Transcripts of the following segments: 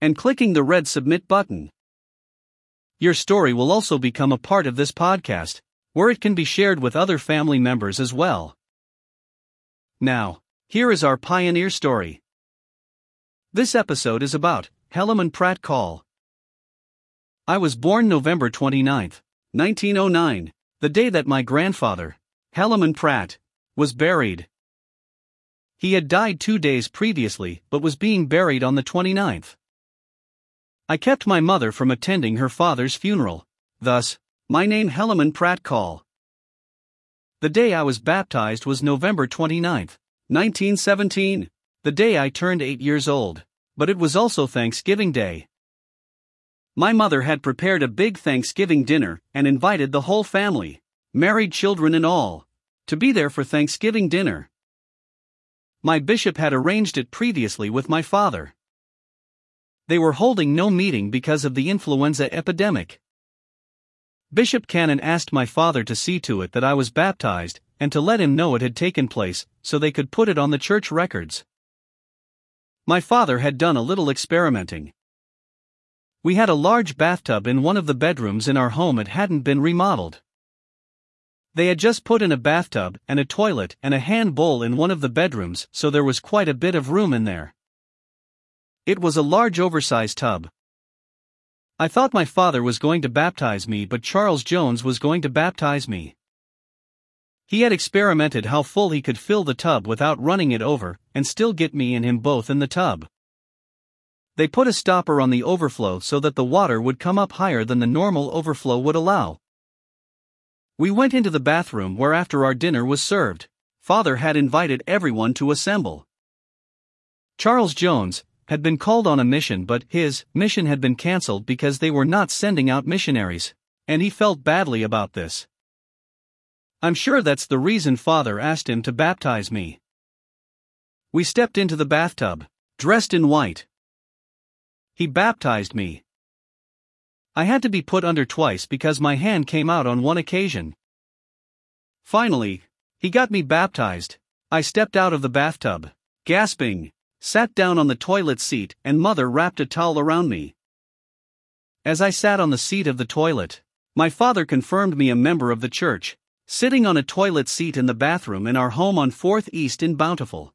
and clicking the red submit button. Your story will also become a part of this podcast, where it can be shared with other family members as well. Now, here is our pioneer story. This episode is about Helaman Pratt Call. I was born November 29, 1909, the day that my grandfather, Helaman Pratt, was buried. He had died two days previously but was being buried on the 29th. I kept my mother from attending her father's funeral, thus, my name Helaman Pratt Call. The day I was baptized was November 29, 1917, the day I turned 8 years old, but it was also Thanksgiving Day. My mother had prepared a big Thanksgiving dinner and invited the whole family, married children and all, to be there for Thanksgiving dinner. My bishop had arranged it previously with my father. They were holding no meeting because of the influenza epidemic. Bishop Cannon asked my father to see to it that I was baptized and to let him know it had taken place so they could put it on the church records. My father had done a little experimenting. We had a large bathtub in one of the bedrooms in our home, it hadn't been remodeled. They had just put in a bathtub and a toilet and a hand bowl in one of the bedrooms, so there was quite a bit of room in there. It was a large oversized tub. I thought my father was going to baptize me, but Charles Jones was going to baptize me. He had experimented how full he could fill the tub without running it over, and still get me and him both in the tub. They put a stopper on the overflow so that the water would come up higher than the normal overflow would allow. We went into the bathroom where, after our dinner was served, Father had invited everyone to assemble. Charles Jones had been called on a mission, but his mission had been cancelled because they were not sending out missionaries, and he felt badly about this. I'm sure that's the reason Father asked him to baptize me. We stepped into the bathtub, dressed in white. He baptized me. I had to be put under twice because my hand came out on one occasion. Finally, he got me baptized. I stepped out of the bathtub, gasping, sat down on the toilet seat, and mother wrapped a towel around me. As I sat on the seat of the toilet, my father confirmed me a member of the church, sitting on a toilet seat in the bathroom in our home on 4th East in Bountiful.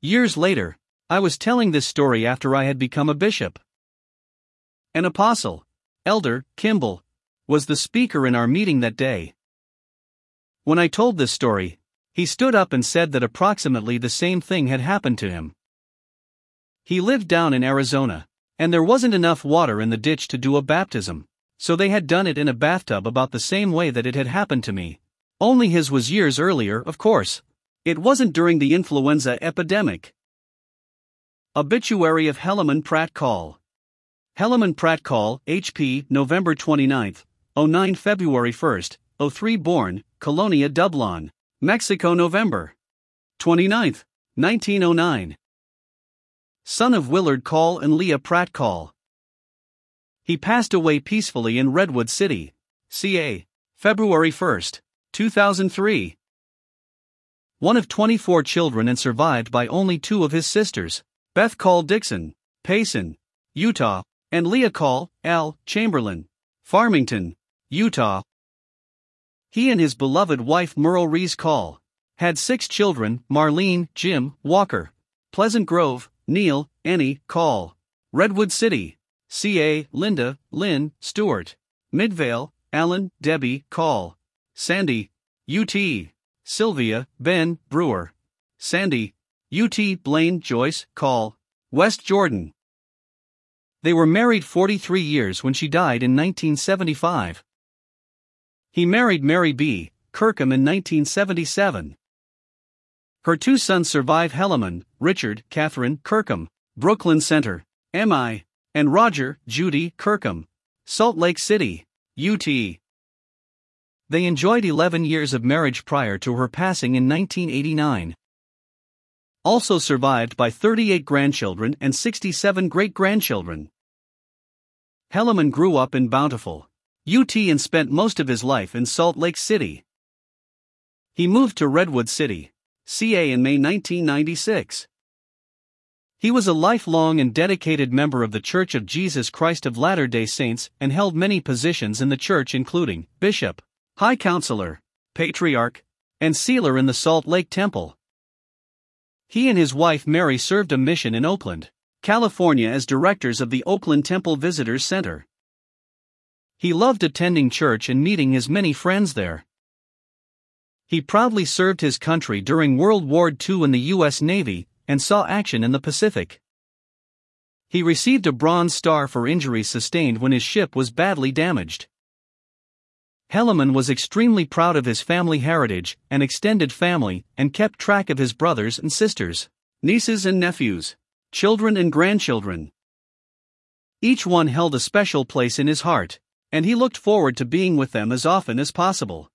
Years later, I was telling this story after I had become a bishop. An apostle, Elder Kimball, was the speaker in our meeting that day. When I told this story, he stood up and said that approximately the same thing had happened to him. He lived down in Arizona, and there wasn't enough water in the ditch to do a baptism, so they had done it in a bathtub about the same way that it had happened to me. Only his was years earlier, of course. It wasn't during the influenza epidemic. Obituary of Helaman Pratt Call. Helaman Pratt Call, HP, November 29, 09 February 1, 03 born, Colonia Dublán, Mexico November 29, 1909. Son of Willard Call and Leah Pratt Call. He passed away peacefully in Redwood City, CA, February 1, 2003. One of 24 children and survived by only two of his sisters, Beth Call Dixon, Payson, Utah, and Leah Call, L. Chamberlain, Farmington, Utah. He and his beloved wife Merle Rees Call had six children Marlene, Jim, Walker, Pleasant Grove, Neil, Annie, Call, Redwood City, CA, Linda, Lynn, Stewart, Midvale, Alan, Debbie, Call, Sandy, UT, Sylvia, Ben, Brewer, Sandy, UT, Blaine, Joyce, Call, West Jordan, they were married 43 years when she died in 1975. He married Mary B. Kirkham in 1977. Her two sons survive Helaman, Richard, Catherine, Kirkham, Brooklyn Center, MI, and Roger, Judy, Kirkham, Salt Lake City, UT. They enjoyed 11 years of marriage prior to her passing in 1989. Also survived by 38 grandchildren and 67 great grandchildren. Helaman grew up in Bountiful, UT and spent most of his life in Salt Lake City. He moved to Redwood City, CA in May 1996. He was a lifelong and dedicated member of The Church of Jesus Christ of Latter day Saints and held many positions in the church, including bishop, high counselor, patriarch, and sealer in the Salt Lake Temple. He and his wife Mary served a mission in Oakland, California as directors of the Oakland Temple Visitors Center. He loved attending church and meeting his many friends there. He proudly served his country during World War II in the U.S. Navy and saw action in the Pacific. He received a Bronze Star for injuries sustained when his ship was badly damaged. Helaman was extremely proud of his family heritage and extended family and kept track of his brothers and sisters, nieces and nephews, children and grandchildren. Each one held a special place in his heart, and he looked forward to being with them as often as possible.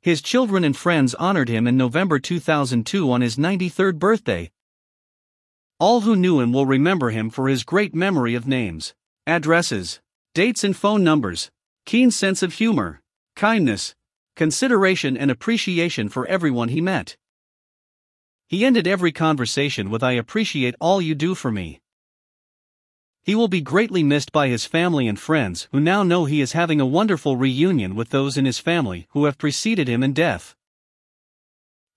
His children and friends honored him in November 2002 on his 93rd birthday. All who knew him will remember him for his great memory of names, addresses, dates, and phone numbers, keen sense of humor, kindness, consideration, and appreciation for everyone he met. He ended every conversation with I appreciate all you do for me. He will be greatly missed by his family and friends who now know he is having a wonderful reunion with those in his family who have preceded him in death.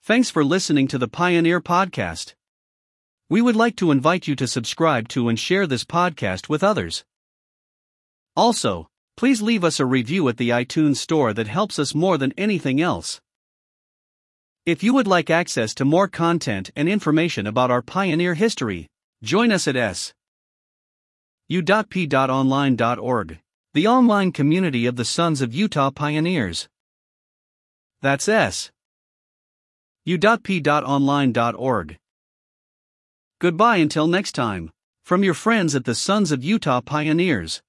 Thanks for listening to the Pioneer Podcast. We would like to invite you to subscribe to and share this podcast with others. Also, please leave us a review at the iTunes Store that helps us more than anything else. If you would like access to more content and information about our pioneer history, join us at S u.p.online.org, the online community of the Sons of Utah Pioneers. That's S. u.p.online.org. Goodbye until next time, from your friends at the Sons of Utah Pioneers.